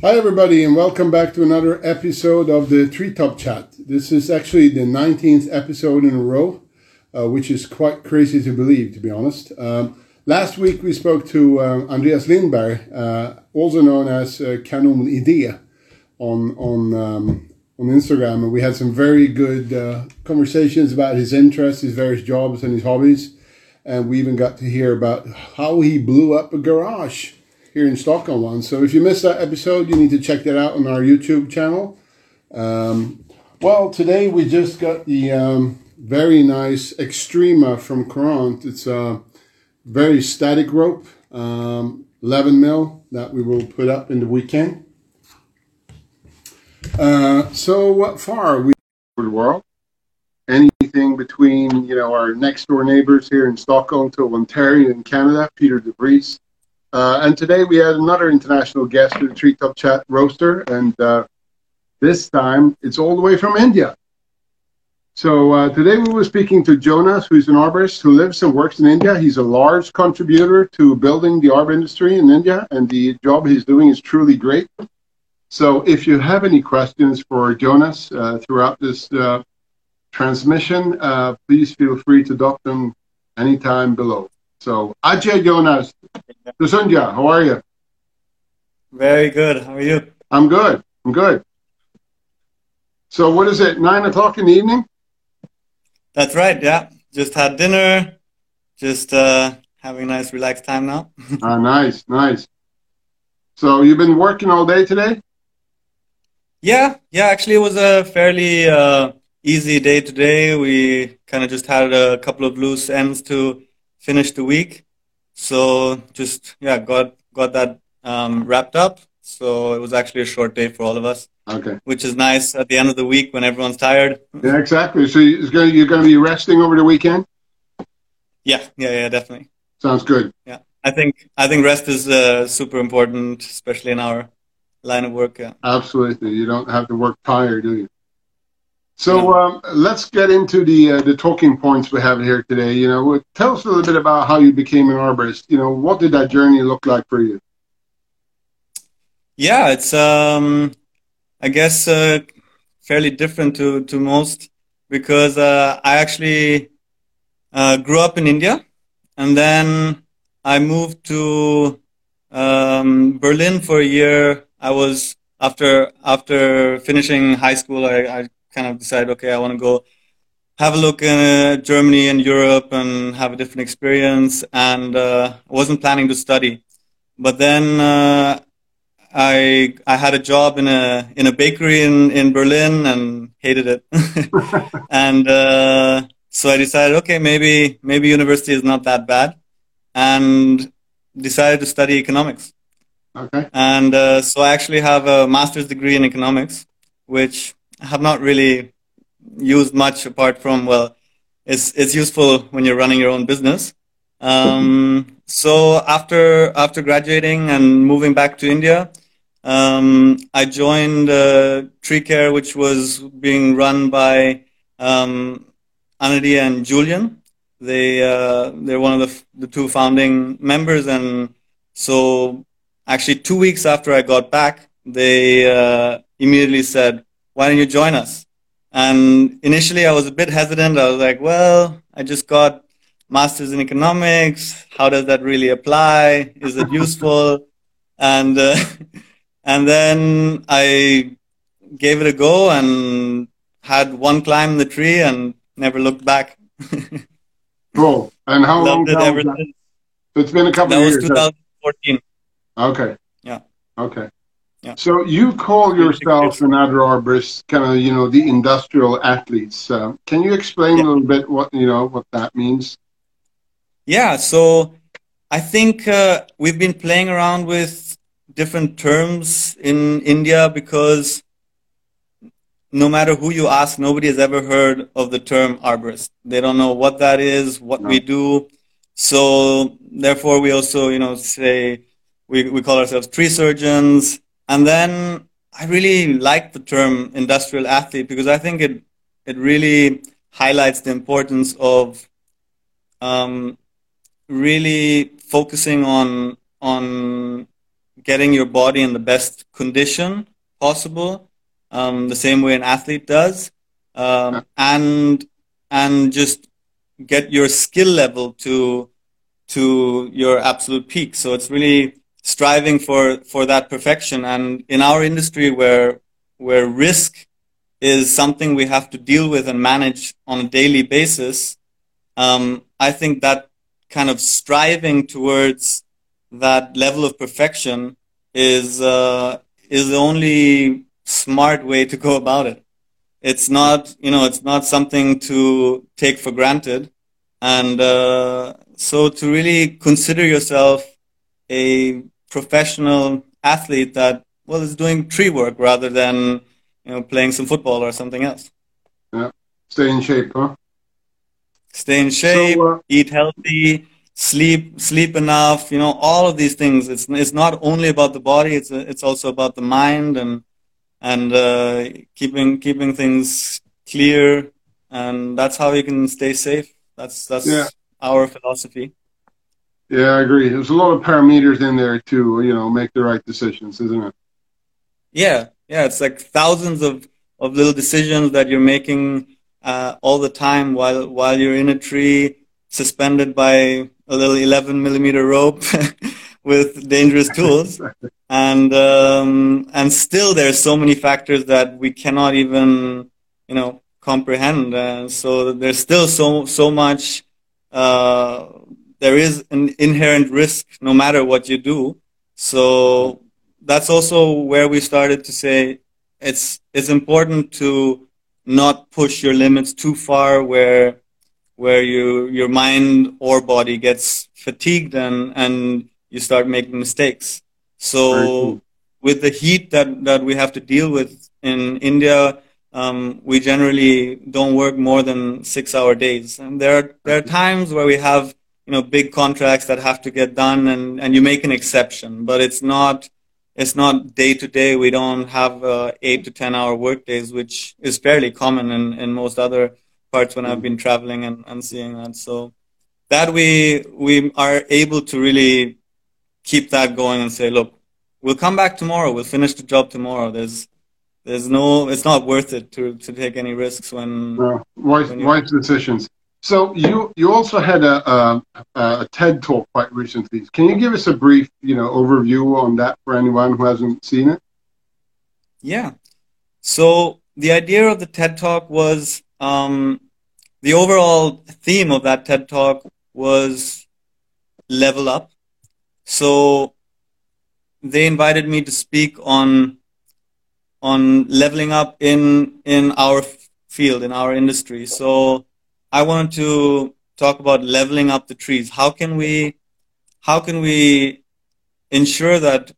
Hi, everybody, and welcome back to another episode of the Treetop Chat. This is actually the 19th episode in a row, uh, which is quite crazy to believe, to be honest. Um, last week we spoke to uh, Andreas Lindberg, uh, also known as uh, Kanon Idea, on on um, on Instagram, and we had some very good uh, conversations about his interests, his various jobs, and his hobbies. And we even got to hear about how he blew up a garage here in Stockholm once. So if you missed that episode, you need to check that out on our YouTube channel. Um, well, today we just got the um, very nice Extrema from Courant. It's a very static rope, um, 11 mil that we will put up in the weekend. Uh, so what far we the world? Anything between you know our next door neighbors here in Stockholm to Ontario in Canada, Peter DeVries, uh, and today we had another international guest to the Treetop Chat roaster, and uh, this time it's all the way from India. So uh, today we were speaking to Jonas, who's an arborist who lives and works in India. He's a large contributor to building the arbor industry in India, and the job he's doing is truly great. So if you have any questions for Jonas uh, throughout this uh, transmission, uh, please feel free to drop them anytime below. So Ajay Jonas, Sundja, how are you? Very good. How are you? I'm good. I'm good. So what is it? Nine o'clock in the evening? That's right. Yeah. Just had dinner. Just uh, having a nice, relaxed time now. ah, nice, nice. So you've been working all day today? Yeah, yeah. Actually, it was a fairly uh, easy day today. We kind of just had a couple of loose ends to finish the week. So just yeah, got got that um, wrapped up. So it was actually a short day for all of us. Okay. Which is nice at the end of the week when everyone's tired. Yeah, exactly. So you're going to be resting over the weekend. Yeah, yeah, yeah, definitely. Sounds good. Yeah, I think I think rest is uh, super important, especially in our line of work. Yeah. Absolutely. You don't have to work tired, do you? So um, let's get into the uh, the talking points we have here today. You know, tell us a little bit about how you became an arborist. You know, what did that journey look like for you? Yeah, it's um, I guess uh, fairly different to to most because uh, I actually uh, grew up in India, and then I moved to um, Berlin for a year. I was after after finishing high school. I, I kind of decided, okay, I want to go have a look in uh, Germany and Europe and have a different experience. And uh, I wasn't planning to study, but then uh, I I had a job in a in a bakery in in Berlin and hated it, and uh, so I decided, okay, maybe maybe university is not that bad, and decided to study economics. Okay. And uh, so I actually have a master's degree in economics, which have not really used much apart from well, it's it's useful when you're running your own business. Um, so after after graduating and moving back to India, um, I joined uh, Tree Care, which was being run by um, Anadi and Julian. They uh, they're one of the the two founding members, and so actually two weeks after I got back, they uh, immediately said, why don't you join us? And initially I was a bit hesitant. I was like, well, I just got masters in economics. How does that really apply? Is it useful? and uh, and then I gave it a go and had one climb in the tree and never looked back. cool. And how Loved long? It ever since. It's been a couple that of years. That was 2014. Okay. Yeah. Okay. Yeah. So you call yourself an other arborist, kind of, you know, the industrial athletes. Uh, can you explain yeah. a little bit what you know what that means? Yeah. So I think uh, we've been playing around with different terms in India because no matter who you ask, nobody has ever heard of the term arborist. They don't know what that is, what no. we do. So therefore, we also, you know, say we, we call ourselves tree surgeons and then I really like the term industrial athlete because I think it it really highlights the importance of um, really focusing on on getting your body in the best condition possible, um, the same way an athlete does, um, and and just get your skill level to to your absolute peak. So it's really striving for for that perfection. And in our industry, where where risk is something we have to deal with and manage on a daily basis, um, I think that kind of striving towards that level of perfection is uh, is the only smart way to go about it. It's not you know it's not something to take for granted, and uh, so to really consider yourself a professional athlete that well is doing tree work rather than you know playing some football or something else. Yeah, stay in shape, huh? Stay in shape, so, uh, eat healthy, sleep sleep enough. You know all of these things. It's it's not only about the body. It's it's also about the mind and and uh, keeping keeping things clear. And that's how you can stay safe. That's that's yeah. our philosophy. Yeah, I agree. There's a lot of parameters in there to, you know, make the right decisions, isn't it? Yeah, yeah. It's like thousands of, of little decisions that you're making uh, all the time while while you're in a tree, suspended by a little 11 millimeter rope with dangerous tools, and um, and still there's so many factors that we cannot even, you know, comprehend. Uh, so there's still so so much. Uh, there is an inherent risk no matter what you do. So that's also where we started to say it's it's important to not push your limits too far where where you your mind or body gets fatigued and and you start making mistakes. So with the heat that that we have to deal with in India, um, we generally don't work more than six hour days. And there are, there are times where we have you know big contracts that have to get done and and you make an exception but it's not it's not day to day. We don't have uh, eight to ten hour work days which is fairly common in in most other parts when i've been traveling and, and seeing that. So that we we are able to really keep that going and say look we'll come back tomorrow. We'll finish the job tomorrow. There's there's no it's not worth it to to take any risks when no, wise, when wise decisions so you you also had a, a, a TED talk quite recently. Can you give us a brief you know overview on that for anyone who hasn't seen it? Yeah. So the idea of the TED talk was um, the overall theme of that TED talk was level up. So they invited me to speak on on leveling up in in our field in our industry. So I wanted to talk about leveling up the trees. How can we, how can we ensure that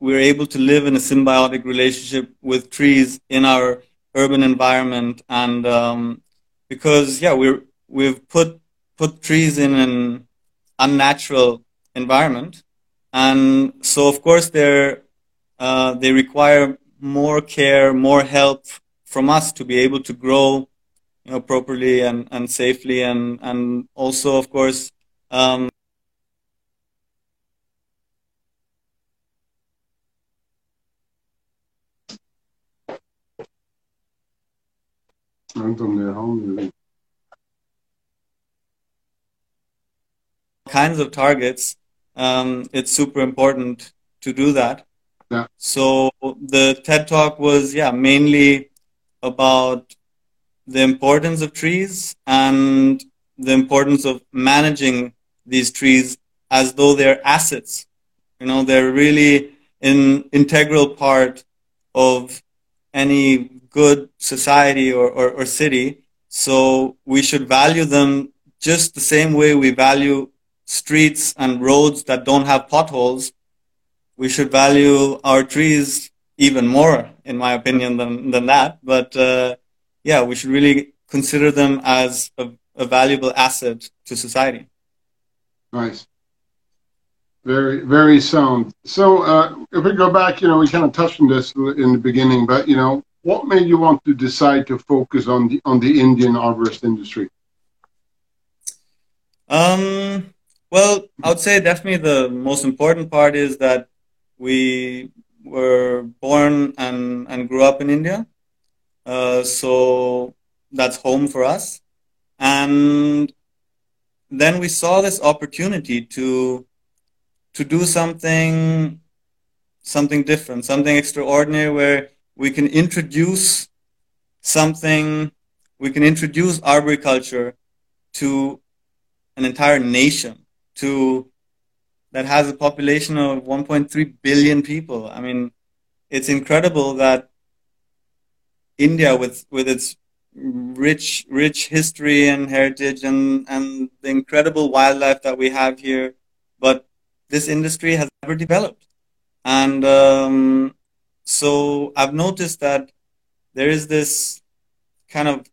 we're able to live in a symbiotic relationship with trees in our urban environment? And um, because yeah, we're we've put put trees in an unnatural environment, and so of course they're uh, they require more care, more help from us to be able to grow you know, properly and, and safely and, and also of course um, kinds of targets um, it's super important to do that yeah. so the ted talk was yeah mainly about the importance of trees and the importance of managing these trees as though they're assets. You know, they're really an integral part of any good society or, or, or city. So we should value them just the same way we value streets and roads that don't have potholes. We should value our trees even more, in my opinion, than, than that. But uh, yeah, we should really consider them as a, a valuable asset to society. Nice. Very, very sound. So, uh, if we go back, you know, we kind of touched on this in the beginning, but you know, what made you want to decide to focus on the on the Indian arborist industry? Um, well, I would say definitely the most important part is that we were born and, and grew up in India. Uh, so that's home for us. And then we saw this opportunity to to do something something different, something extraordinary where we can introduce something, we can introduce arboriculture to an entire nation, to that has a population of 1.3 billion people. I mean, it's incredible that India, with with its rich rich history and heritage and and the incredible wildlife that we have here, but this industry has never developed, and um, so I've noticed that there is this kind of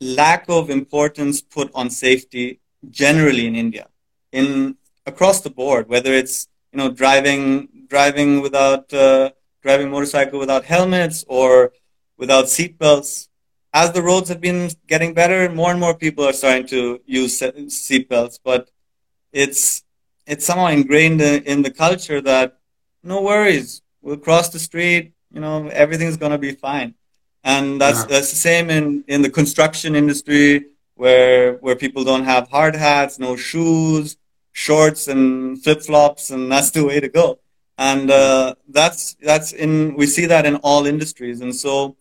lack of importance put on safety generally in India, in across the board, whether it's you know driving driving without uh, driving motorcycle without helmets or without seatbelts. As the roads have been getting better, more and more people are starting to use seatbelts, but it's it's somehow ingrained in the culture that no worries, we'll cross the street, you know, everything's gonna be fine. And that's yeah. that's the same in, in the construction industry where where people don't have hard hats, no shoes, shorts and flip flops, and that's the way to go. And uh, that's that's in we see that in all industries, and so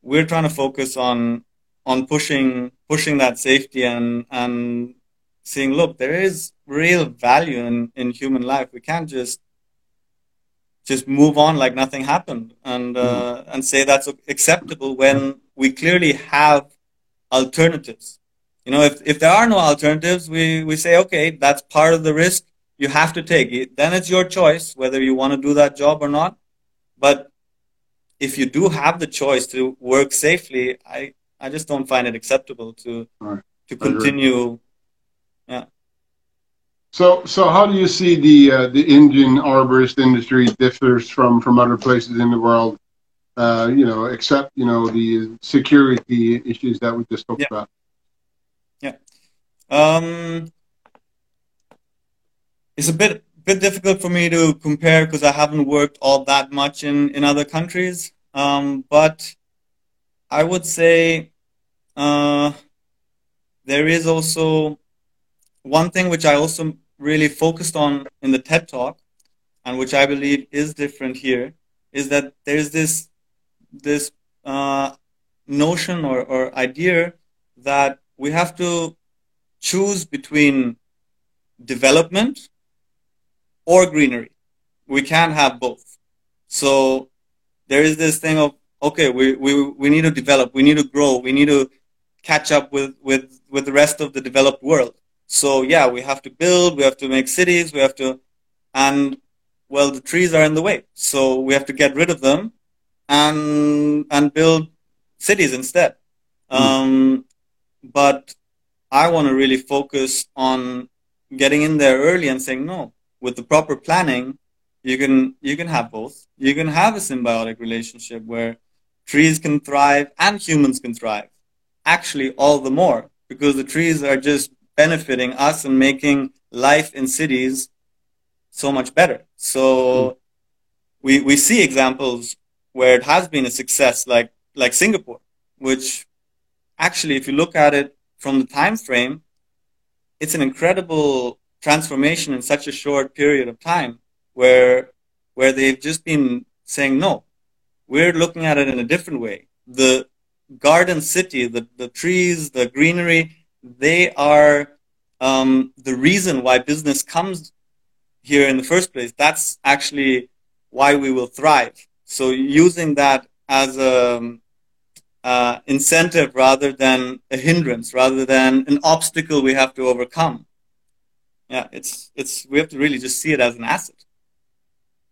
we're trying to focus on on pushing pushing that safety and and seeing look there is real value in in human life. We can't just just move on like nothing happened and uh, mm. and say that's acceptable when we clearly have alternatives you know if, if there are no alternatives we, we say okay that's part of the risk you have to take it then it's your choice whether you want to do that job or not but if you do have the choice to work safely i i just don't find it acceptable to right. to continue yeah so, so how do you see the uh, the Indian arborist industry differs from from other places in the world? Uh, you know, except you know the security issues that we just talked yeah. about. Yeah, um, it's a bit bit difficult for me to compare because I haven't worked all that much in in other countries. Um, but I would say uh, there is also one thing which I also really focused on in the TED talk, and which I believe is different here, is that there's this this uh, notion or, or idea that we have to choose between development or greenery. We can't have both. So there is this thing of okay, we, we, we need to develop, we need to grow, we need to catch up with, with, with the rest of the developed world. So yeah, we have to build, we have to make cities, we have to, and well, the trees are in the way. So we have to get rid of them and, and build cities instead. Mm. Um, but I want to really focus on getting in there early and saying, no, with the proper planning, you can, you can have both. You can have a symbiotic relationship where trees can thrive and humans can thrive. Actually, all the more because the trees are just benefiting us and making life in cities so much better. So mm. we, we see examples where it has been a success, like, like Singapore, which actually, if you look at it from the time frame, it's an incredible transformation in such a short period of time where, where they've just been saying, no, we're looking at it in a different way. The garden city, the, the trees, the greenery, they are um, the reason why business comes here in the first place. That's actually why we will thrive. So using that as a um, uh, incentive rather than a hindrance, rather than an obstacle we have to overcome. Yeah, it's it's we have to really just see it as an asset.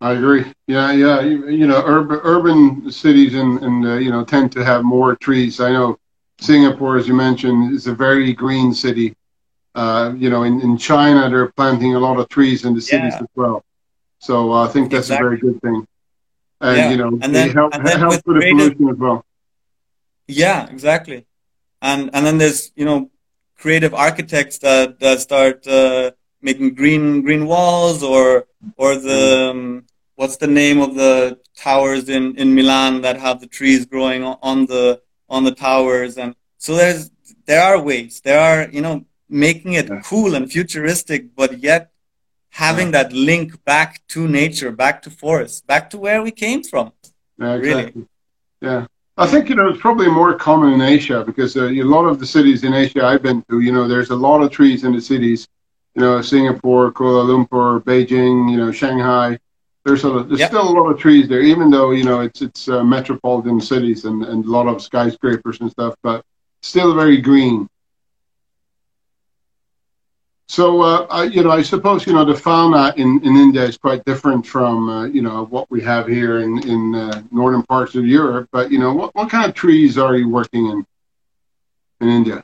I agree. Yeah, yeah. You, you know, urban urban cities and and uh, you know tend to have more trees. I know Singapore, as you mentioned, is a very green city. Uh, you know, in, in China, they're planting a lot of trees in the cities yeah. as well. So uh, I think that's exactly. a very good thing. And, yeah. you know, and then, help, and then help with, with creative, the pollution as well. Yeah, exactly. And, and then there's, you know, creative architects that, that start uh, making green green walls or or the um, what's the name of the towers in in Milan that have the trees growing on the on the towers and so there's there are ways there are you know making it yeah. cool and futuristic but yet having yeah. that link back to nature back to forest back to where we came from yeah, exactly. really yeah I think you know it's probably more common in Asia because uh, a lot of the cities in Asia I've been to, you know, there's a lot of trees in the cities. You know, Singapore, Kuala Lumpur, Beijing, you know, Shanghai. There's a, there's yep. still a lot of trees there, even though you know it's it's uh, metropolitan cities and, and a lot of skyscrapers and stuff, but still very green. So, uh, I, you know, I suppose, you know, the fauna in, in India is quite different from, uh, you know, what we have here in, in uh, northern parts of Europe. But, you know, what, what kind of trees are you working in in India?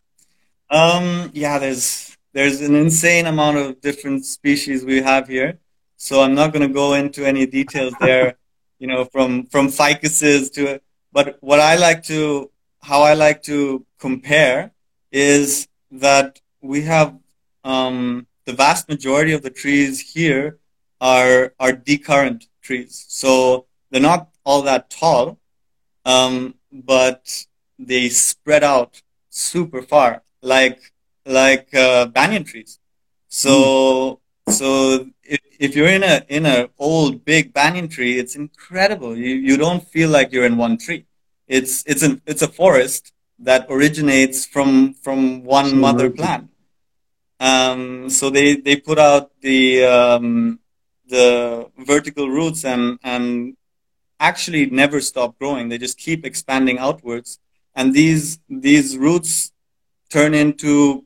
Um, yeah, there's, there's an insane amount of different species we have here. So I'm not going to go into any details there, you know, from, from ficuses to, but what I like to, how I like to compare is that we have um, the vast majority of the trees here are are decurrent trees. So they're not all that tall, um, but they spread out super far, like like uh, banyan trees. So mm. so if, if you're in a in an old big banyan tree, it's incredible. You you don't feel like you're in one tree. It's it's an it's a forest that originates from from one mother plant. Um, so they, they put out the um, the vertical roots and and actually never stop growing. They just keep expanding outwards, and these these roots turn into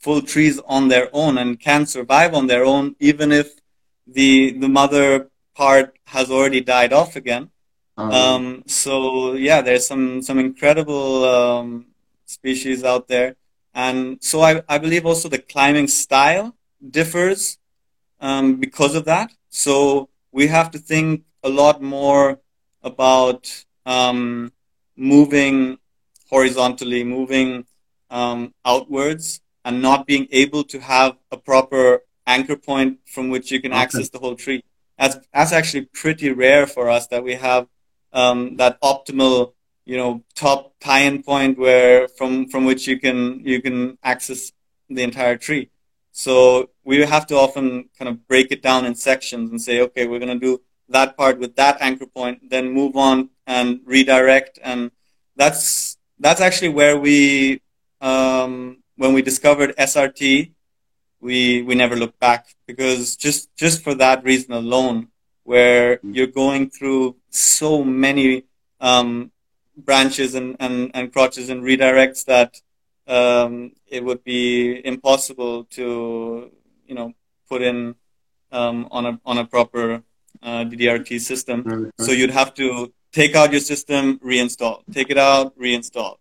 full trees on their own and can survive on their own, even if the the mother part has already died off again. Um, um, so yeah, there's some some incredible um, species out there. And so I, I believe also the climbing style differs um, because of that. So we have to think a lot more about um, moving horizontally, moving um, outwards, and not being able to have a proper anchor point from which you can okay. access the whole tree. That's that's actually pretty rare for us that we have um, that optimal you know top tie-in point where from from which you can you can access the entire tree so we have to often kind of break it down in sections and say okay we're going to do that part with that anchor point then move on and redirect and that's that's actually where we um, when we discovered srt we we never looked back because just just for that reason alone where you're going through so many um, branches and, and, and crotches and redirects that um, it would be impossible to you know put in um, on a on a proper uh, DDRT system. So you'd have to take out your system, reinstall, take it out, reinstall,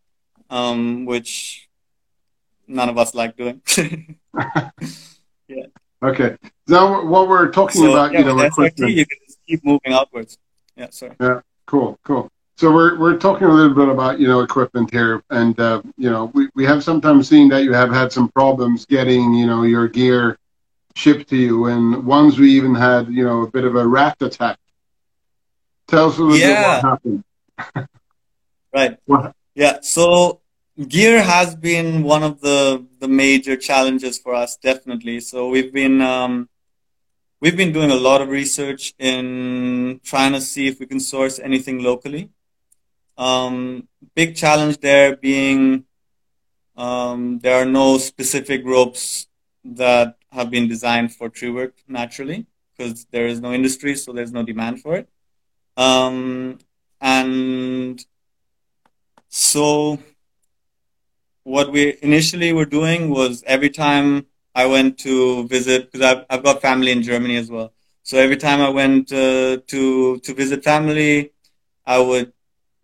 um, which none of us like doing. yeah. Okay. Now, what we're talking so, about, yeah, you know, SRT, you can just keep moving outwards. Yeah. Sorry. Yeah. Cool. Cool. So we're we're talking a little bit about you know equipment here, and uh, you know we, we have sometimes seen that you have had some problems getting you know your gear shipped to you, and once we even had you know a bit of a rat attack. Tell us a little yeah. bit what happened. right. What? Yeah. So gear has been one of the the major challenges for us, definitely. So we've been um, we've been doing a lot of research in trying to see if we can source anything locally. Um, big challenge there being um, there are no specific ropes that have been designed for tree work naturally because there is no industry, so there's no demand for it. Um, and so what we initially were doing was every time I went to visit, because I've, I've got family in Germany as well. So every time I went uh, to to visit family, I would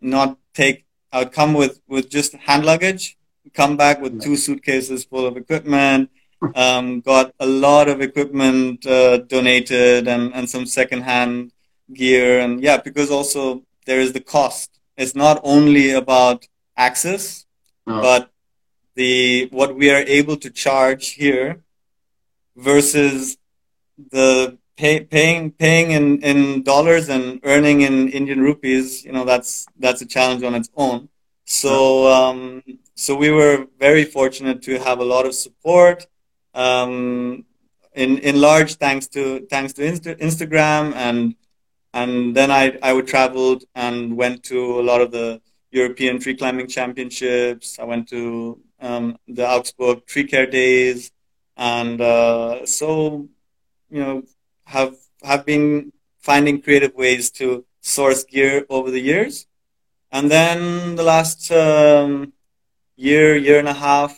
not take. I would come with with just hand luggage, come back with two suitcases full of equipment. Um, got a lot of equipment uh, donated and and some secondhand gear and yeah, because also there is the cost. It's not only about access, but the what we are able to charge here versus the pay, paying paying in, in dollars and earning in Indian rupees, you know, that's that's a challenge on its own. So um, so we were very fortunate to have a lot of support. Um, in in large thanks to thanks to Insta- Instagram and and then I I would traveled and went to a lot of the European tree climbing championships. I went to um, the Augsburg Tree Care Days, and uh, so you know have have been finding creative ways to source gear over the years, and then the last um, year year and a half,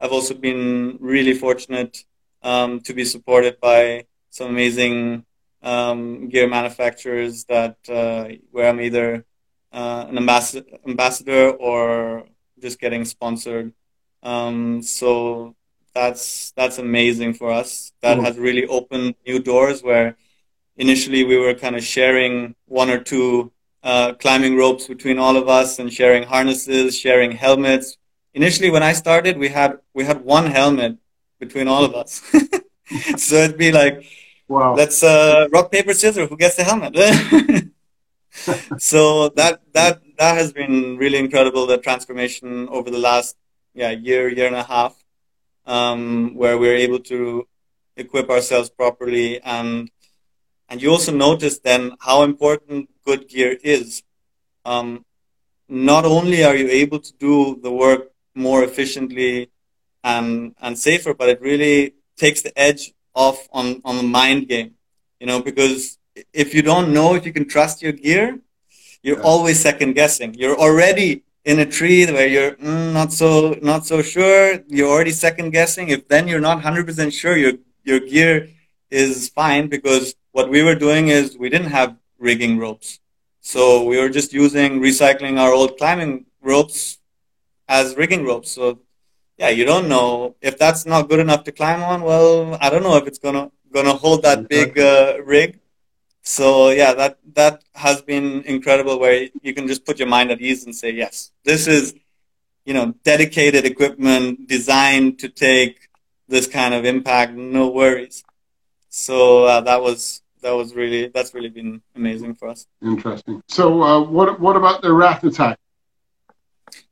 I've also been really fortunate um, to be supported by some amazing um, gear manufacturers that uh, where I'm either uh, an ambassador, ambassador or just getting sponsored. Um, so that's that's amazing for us. That mm. has really opened new doors where initially we were kind of sharing one or two uh, climbing ropes between all of us and sharing harnesses, sharing helmets. Initially, when I started, we had we had one helmet between all of us. so it'd be like, wow. let's uh, rock paper scissors. Who gets the helmet? so that that that has been really incredible. The transformation over the last yeah year year and a half, um, where we're able to equip ourselves properly and and you also notice then how important good gear is. Um, not only are you able to do the work more efficiently and and safer, but it really takes the edge off on on the mind game. You know, because if you don't know if you can trust your gear, you're yeah. always second guessing. You're already in a tree where you're mm, not so not so sure. You're already second guessing. If then you're not hundred percent sure your your gear is fine because what we were doing is we didn't have rigging ropes, so we were just using recycling our old climbing ropes as rigging ropes. So yeah, you don't know if that's not good enough to climb on. Well, I don't know if it's gonna gonna hold that big uh, rig. So yeah, that that has been incredible. Where you can just put your mind at ease and say, yes, this is you know dedicated equipment designed to take this kind of impact. No worries. So uh, that was that was really that's really been amazing for us. Interesting. So uh, what what about the rat attack?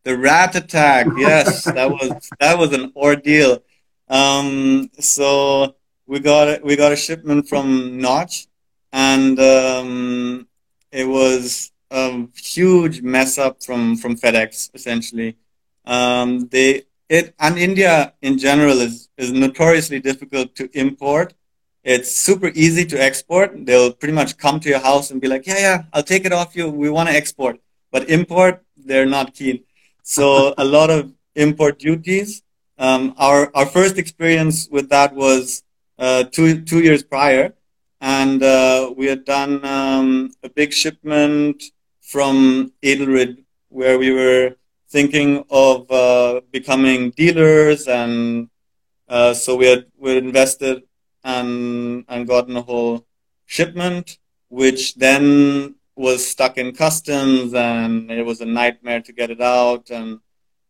The rat attack, yes, that was that was an ordeal. Um, so we got a, we got a shipment from Notch, and um, it was a huge mess up from from FedEx. Essentially, um, they it and India in general is is notoriously difficult to import. It's super easy to export. They'll pretty much come to your house and be like, "Yeah, yeah, I'll take it off you. We want to export." But import, they're not keen. So a lot of import duties. Um, our our first experience with that was uh, two two years prior, and uh, we had done um, a big shipment from Edelrid where we were thinking of uh, becoming dealers, and uh, so we had we invested and and gotten a whole shipment, which then was stuck in customs and it was a nightmare to get it out. And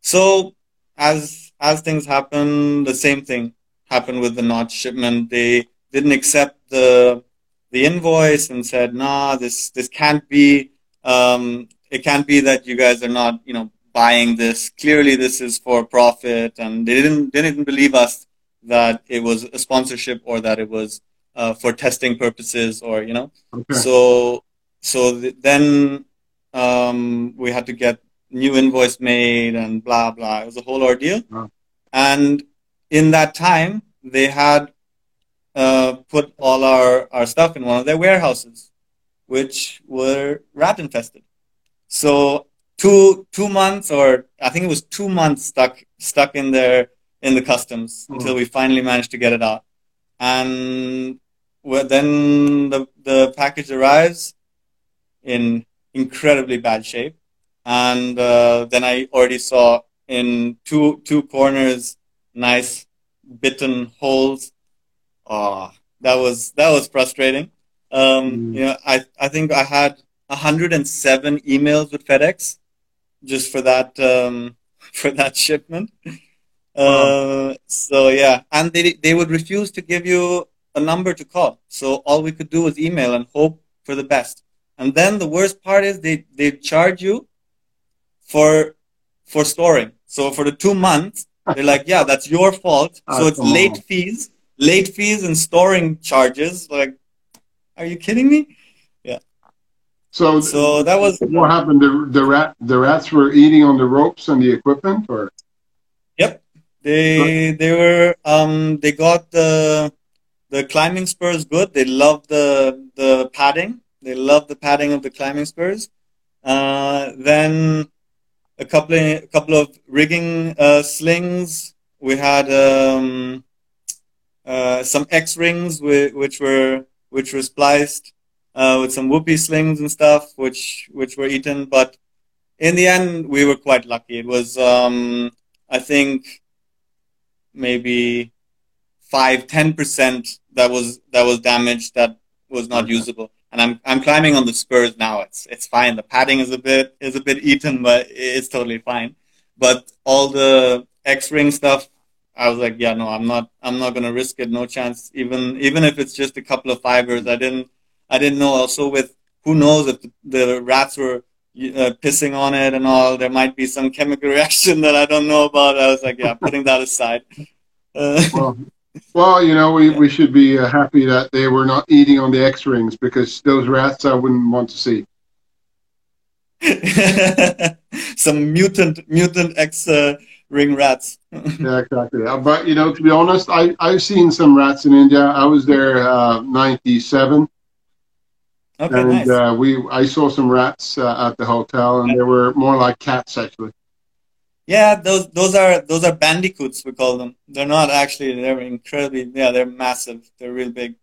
so as as things happen the same thing happened with the notch shipment. They didn't accept the the invoice and said nah this this can't be um, it can't be that you guys are not you know buying this clearly this is for profit and they didn't they didn't believe us that it was a sponsorship or that it was uh, for testing purposes or you know okay. so so th- then um, we had to get new invoice made and blah blah. It was a whole ordeal. Wow. And in that time, they had uh, put all our, our stuff in one of their warehouses, which were rat infested. So two two months, or I think it was two months, stuck stuck in there in the customs mm. until we finally managed to get it out. And then the the package arrives in incredibly bad shape. And uh, then I already saw in two two corners nice bitten holes. Oh, that was that was frustrating. Um, mm. You know, I I think I had 107 emails with FedEx just for that um, for that shipment. Uh, so yeah, and they they would refuse to give you a number to call. So all we could do was email and hope for the best. And then the worst part is they they charge you for for storing. So for the two months, they're like, yeah, that's your fault. So it's late fees, late fees and storing charges. Like, are you kidding me? Yeah. So so that was what happened. The the rat the rats were eating on the ropes and the equipment, or Yep. They they were um they got the the climbing spurs good. They loved the the padding. They loved the padding of the climbing spurs. Uh, then a couple of, a couple of rigging uh, slings. We had um, uh, some X rings which were which were spliced uh, with some whoopee slings and stuff, which which were eaten. But in the end, we were quite lucky. It was um, I think maybe five ten percent that was that was damaged that was not usable and I'm I'm climbing on the spurs now. It's it's fine. The padding is a bit is a bit eaten, but it's totally fine. But all the X ring stuff, I was like, yeah, no, I'm not I'm not gonna risk it. No chance. Even even if it's just a couple of fibers, I didn't I didn't know. Also, with who knows if the, the rats were uh, pissing on it and all, there might be some chemical reaction that I don't know about. I was like, yeah, putting that aside. Uh, well, well, you know, we, we should be uh, happy that they were not eating on the X rings because those rats I wouldn't want to see. Some mutant mutant X uh, ring rats. yeah, exactly. Uh, but you know, to be honest, I I've seen some rats in India. I was there uh, '97. Okay, and nice. Uh, we I saw some rats uh, at the hotel, and they were more like cats actually. Yeah, those those are those are bandicoots we call them. They're not actually. They're incredibly. Yeah, they're massive. They're real big.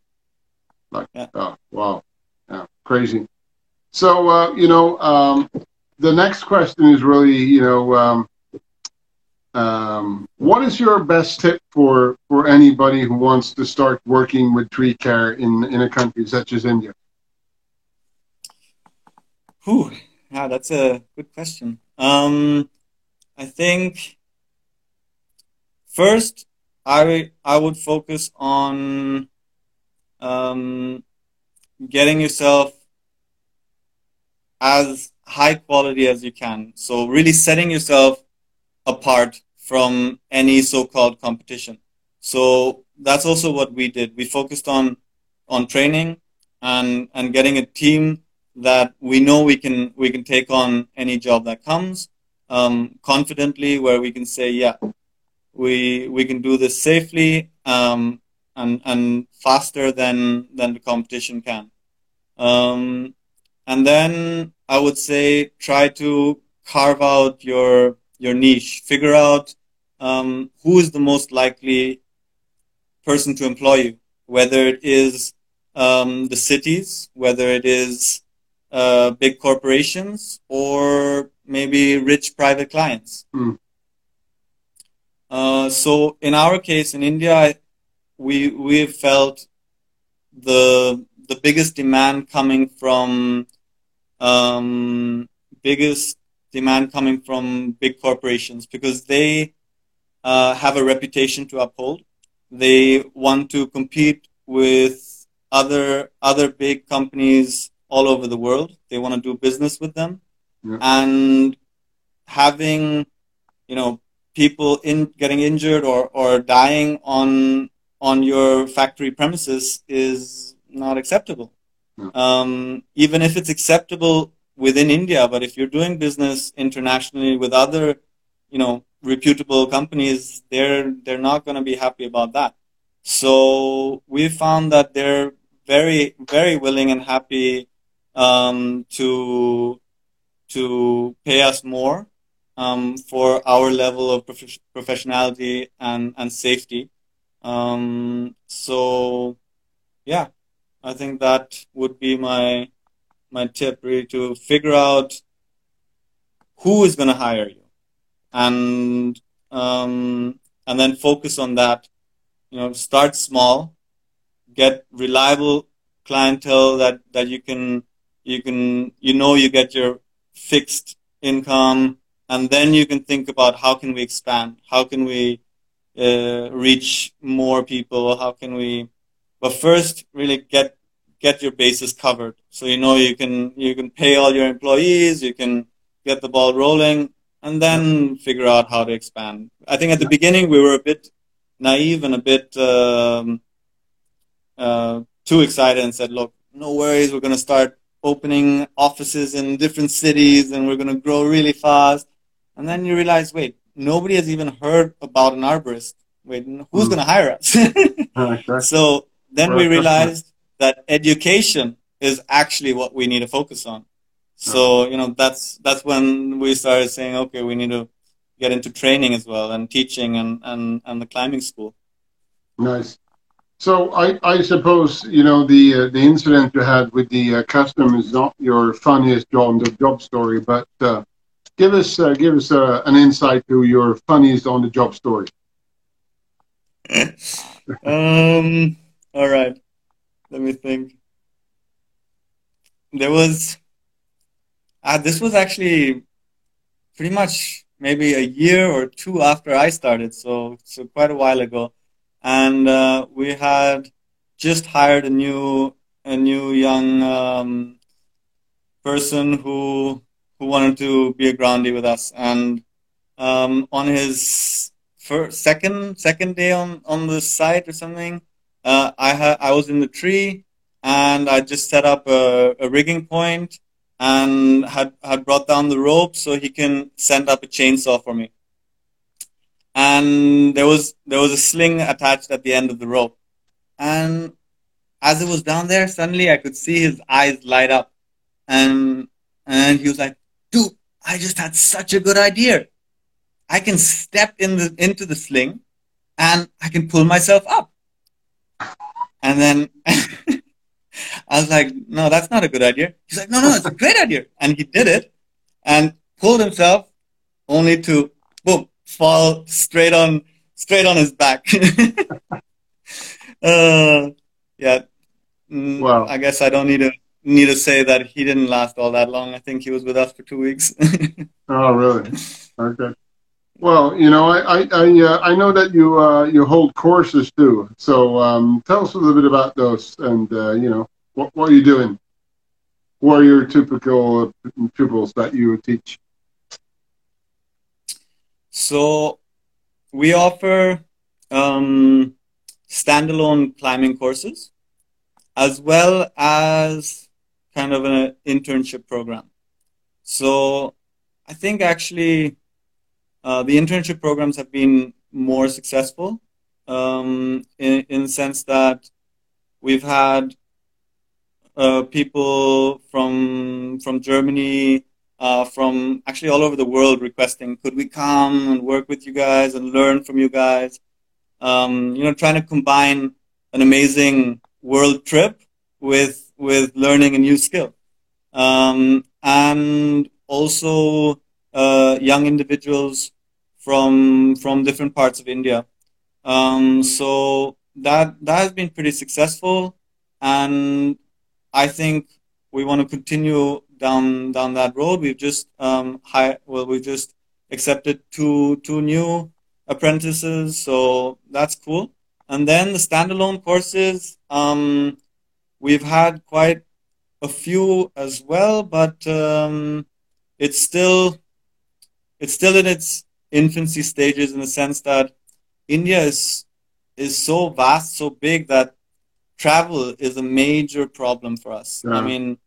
Like, yeah. oh wow, yeah, crazy. So uh, you know, um, the next question is really you know, um, um, what is your best tip for for anybody who wants to start working with tree care in in a country such as India? Whew, yeah, that's a good question. Um, I think first I I would focus on um, getting yourself as high quality as you can. So really setting yourself apart from any so-called competition. So that's also what we did. We focused on on training and and getting a team that we know we can we can take on any job that comes um, confidently, where we can say, yeah, we we can do this safely um, and and faster than than the competition can. Um, and then I would say try to carve out your your niche. Figure out um, who is the most likely person to employ you, whether it is um, the cities, whether it is uh, big corporations, or maybe rich private clients. Mm. Uh, so in our case in India, we we felt the the biggest demand coming from um, biggest demand coming from big corporations because they uh, have a reputation to uphold. They want to compete with other other big companies all over the world. They want to do business with them yeah. and having you know people in getting injured or, or dying on on your factory premises is not acceptable. Yeah. Um, even if it's acceptable within India, but if you're doing business internationally with other, you know, reputable companies, they're they're not going to be happy about that. So we found that they're very very willing and happy um, to to pay us more um, for our level of prof- professionality and, and safety. Um, so, yeah, I think that would be my my tip really to figure out who is going to hire you, and um, and then focus on that. You know, start small, get reliable clientele that that you can you can you know you get your fixed income and then you can think about how can we expand how can we uh, reach more people? How can we? But first, really get get your bases covered. So you know you can you can pay all your employees, you can get the ball rolling, and then figure out how to expand. I think at the beginning we were a bit naive and a bit um, uh, too excited and said, "Look, no worries, we're going to start opening offices in different cities and we're going to grow really fast." And then you realize, wait, nobody has even heard about an arborist. Wait, who's mm. going to hire us? uh, So then we realized that education is actually what we need to focus on. So you know that's that's when we started saying, okay, we need to get into training as well and teaching and and, and the climbing school. Nice. So I, I suppose you know the uh, the incident you had with the uh, custom is not your funniest on the job story, but uh, give us uh, give us uh, an insight to your funniest on the job story. um. All right. Let me think. There was. Uh, this was actually pretty much maybe a year or two after I started, so so quite a while ago, and uh, we had just hired a new a new young um, person who who wanted to be a groundie with us, and um, on his first second second day on on the site or something, uh, I had I was in the tree and I just set up a, a rigging point and had, had brought down the rope so he can send up a chainsaw for me. And there was there was a sling attached at the end of the rope. And as it was down there, suddenly I could see his eyes light up. And and he was like, dude, I just had such a good idea. I can step in the into the sling and I can pull myself up. And then I was like, no, that's not a good idea. He's like, no, no, it's a great idea. And he did it and pulled himself only to, boom, fall straight on, straight on his back. uh, yeah. Mm, wow. I guess I don't need to need to say that he didn't last all that long. I think he was with us for two weeks. oh, really? Okay. Well, you know, I I I, uh, I know that you uh, you hold courses too. So um, tell us a little bit about those, and uh, you know, what, what are you doing? What are your typical pupils that you teach? So we offer um, standalone climbing courses as well as kind of an internship program. So I think actually uh, the internship programs have been more successful um, in, in the sense that we've had uh, people from from Germany, uh, from actually all over the world requesting, could we come and work with you guys and learn from you guys? Um, you know, trying to combine an amazing world trip with with learning a new skill, um, and also uh, young individuals from from different parts of India. Um, so that that has been pretty successful, and I think we want to continue down down that road. We've just um, high, well, we've just accepted two two new apprentices, so that's cool. And then the standalone courses, um, we've had quite a few as well, but um, it's still it's still in its infancy stages in the sense that India is is so vast, so big that travel is a major problem for us. Yeah. I mean,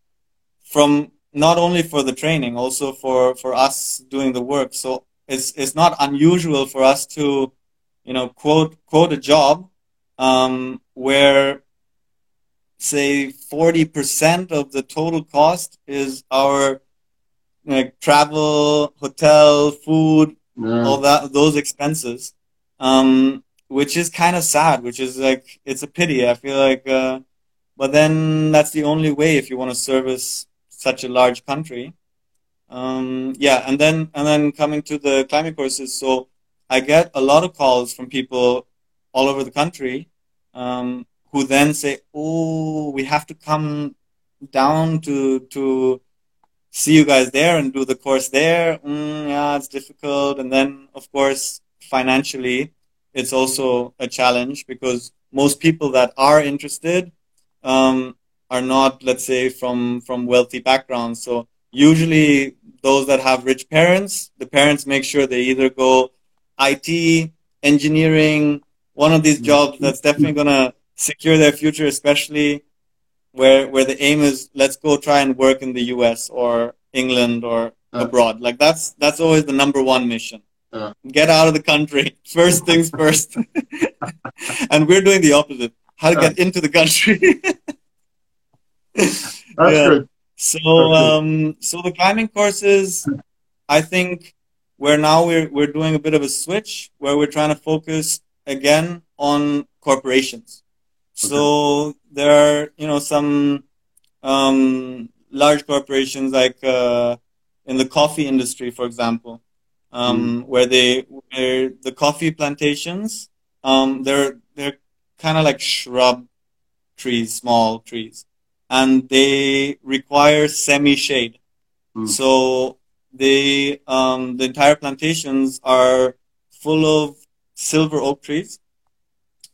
from not only for the training, also for for us doing the work. So it's it's not unusual for us to, you know, quote quote a job um, where say 40% of the total cost is our like travel, hotel, food, yeah. all that those expenses. Um, which is kind of sad. Which is like it's a pity. I feel like, uh, but then that's the only way if you want to service such a large country. Um, yeah, and then and then coming to the climbing courses, so I get a lot of calls from people all over the country um, who then say, "Oh, we have to come down to to see you guys there and do the course there." Mm, yeah, it's difficult, and then of course financially it's also a challenge because most people that are interested um, are not, let's say, from from wealthy backgrounds. So usually those that have rich parents, the parents make sure they either go IT, engineering, one of these mm-hmm. jobs that's definitely gonna secure their future, especially where where the aim is let's go try and work in the US or England or uh, abroad. Like that's that's always the number one mission. Uh, Get out of the country. First things first. and we're doing the opposite. How to get into the country. that's yeah. good. So um so the climbing courses I think where now we're we're doing a bit of a switch where we're trying to focus again on corporations. So there are, you know, some um, large corporations like uh, in the coffee industry, for example, um, mm. where they where the coffee plantations um, they're they're kind of like shrub trees, small trees, and they require semi shade. Mm. So they um, the entire plantations are full of silver oak trees,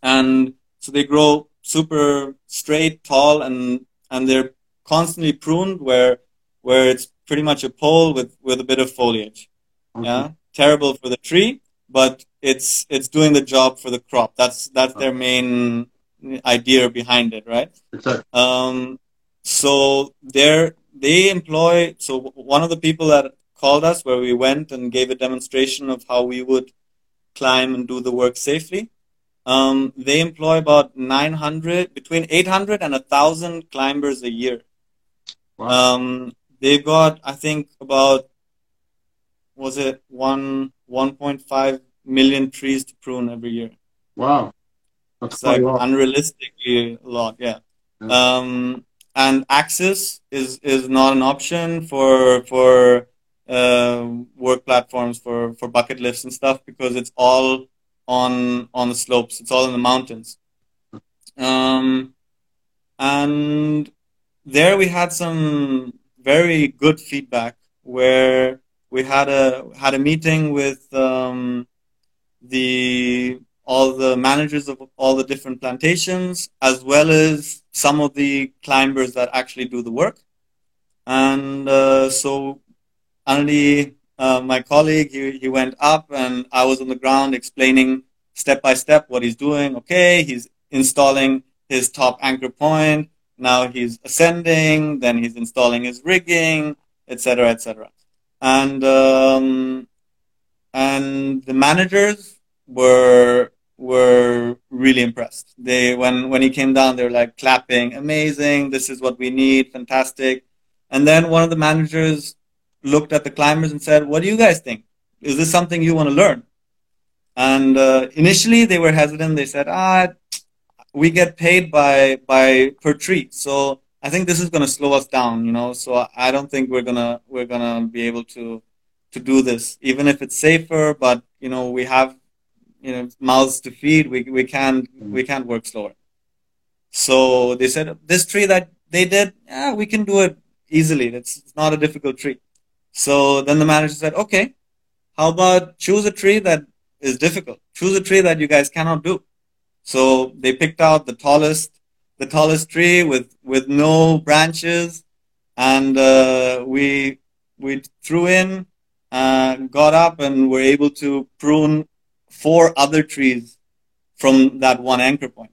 and so they grow super straight, tall, and and they're constantly pruned where where it's pretty much a pole with with a bit of foliage. Okay. Yeah, terrible for the tree, but it's it's doing the job for the crop. That's that's their main idea behind it, right? Exactly. Um, so they're they employ so one of the people that called us where we went and gave a demonstration of how we would climb and do the work safely. Um, they employ about 900, between 800 and 1,000 climbers a year. Wow. Um, they've got, I think, about, was it one, 1.5 million trees to prune every year. Wow. That's it's like unrealistically a lot, yeah. yeah. Um, and access is, is not an option for, for uh, work platforms for, for bucket lifts and stuff because it's all on on the slopes. It's all in the mountains. Um, and there we had some very good feedback where we had a had a meeting with um, the all the managers of all the different plantations as well as some of the climbers that actually do the work and uh, so Andy uh, my colleague, he, he went up and I was on the ground explaining step by step what he's doing. Okay, he's installing his top anchor point. Now he's ascending, then he's installing his rigging, etc., etc. And um, and the managers were were really impressed. They when when he came down, they were like clapping, amazing. This is what we need, fantastic. And then one of the managers looked at the climbers and said, What do you guys think? Is this something you want to learn? And uh, initially they were hesitant. They said, Ah, we get paid by, by per tree. So I think this is going to slow us down, you know. So I don't think we're gonna we're gonna be able to to do this, even if it's safer. But you know, we have you know mouths to feed. We we can't we can't work slower. So they said this tree that they did, yeah, we can do it easily. It's, it's not a difficult tree. So then the manager said, okay, how about choose a tree that is difficult? Choose a tree that you guys cannot do. So they picked out the tallest, the tallest tree with, with no branches. And uh, we, we threw in, uh, got up and were able to prune four other trees from that one anchor point.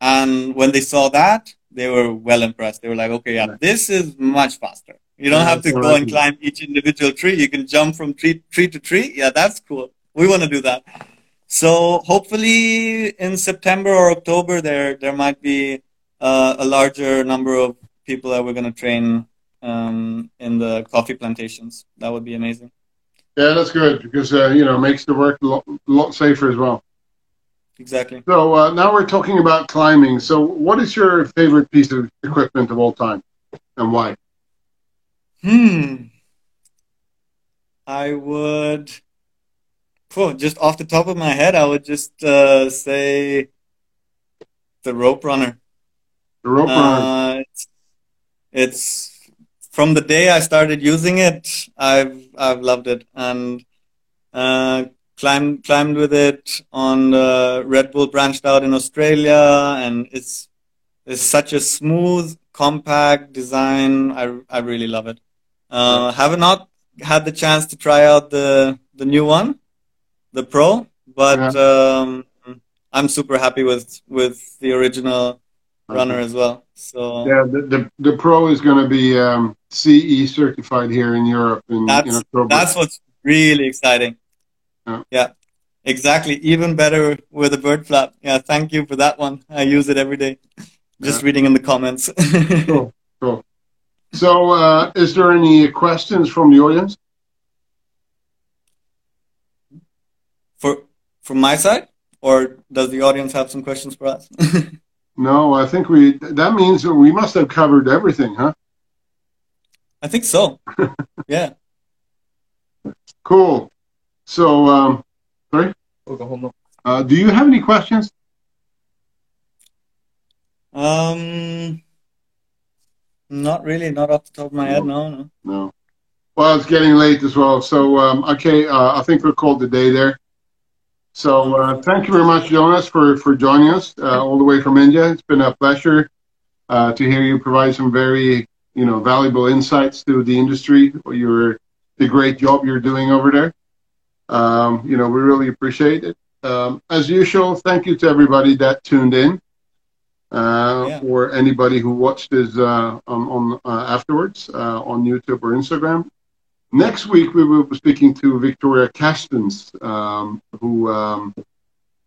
And when they saw that, they were well impressed. They were like, okay, yeah, this is much faster. You don't have to go and climb each individual tree. You can jump from tree, tree to tree. Yeah, that's cool. We want to do that. So hopefully in September or October, there there might be uh, a larger number of people that we're going to train um, in the coffee plantations. That would be amazing. Yeah, that's good because uh, you know makes the work a lot, lot safer as well. Exactly. So uh, now we're talking about climbing. So, what is your favorite piece of equipment of all time, and why? Hmm. I would, oh, just off the top of my head, I would just uh, say the rope runner. The rope runner. Uh, it's, it's, from the day I started using it, I've I've loved it, and uh, climbed climbed with it on the Red Bull branched out in Australia, and it's it's such a smooth, compact design. I I really love it. Uh, have not had the chance to try out the the new one, the Pro, but yeah. um, I'm super happy with with the original runner as well. So yeah, the the, the Pro is going to be um, CE certified here in Europe in, that's, in October. That's what's really exciting. Yeah. yeah. Exactly. Even better with a bird flap. Yeah, thank you for that one. I use it every day. Just yeah. reading in the comments. cool. Cool. So, uh, is there any questions from the audience? For from my side, or does the audience have some questions for us? no, I think we. That means we must have covered everything, huh? I think so. yeah. Cool. So, um, sorry. Uh, do you have any questions? Um, not really. Not off the top of my no. head. No, no. No. Well, it's getting late as well. So, um, okay, uh, I think we're called the day there. So, uh, thank you very much, Jonas, for for joining us uh, all the way from India. It's been a pleasure uh, to hear you provide some very you know valuable insights to the industry. You're the great job you're doing over there. Um, you know, we really appreciate it. Um, as usual, thank you to everybody that tuned in. Uh, yeah. or anybody who watched this uh, on, on uh, afterwards uh, on YouTube or Instagram. Next week we will be speaking to Victoria Castens, um, who um,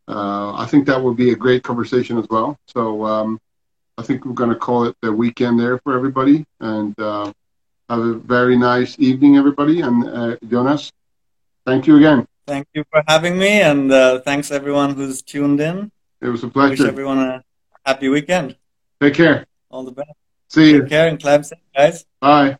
uh, I think that will be a great conversation as well. So um, I think we're going to call it the weekend there for everybody, and uh, have a very nice evening, everybody. And Jonas, Thank you again. Thank you for having me, and uh, thanks everyone who's tuned in. It was a pleasure. Wish everyone a happy weekend. Take care. All the best. See you. Take care and climb safe, guys. Bye.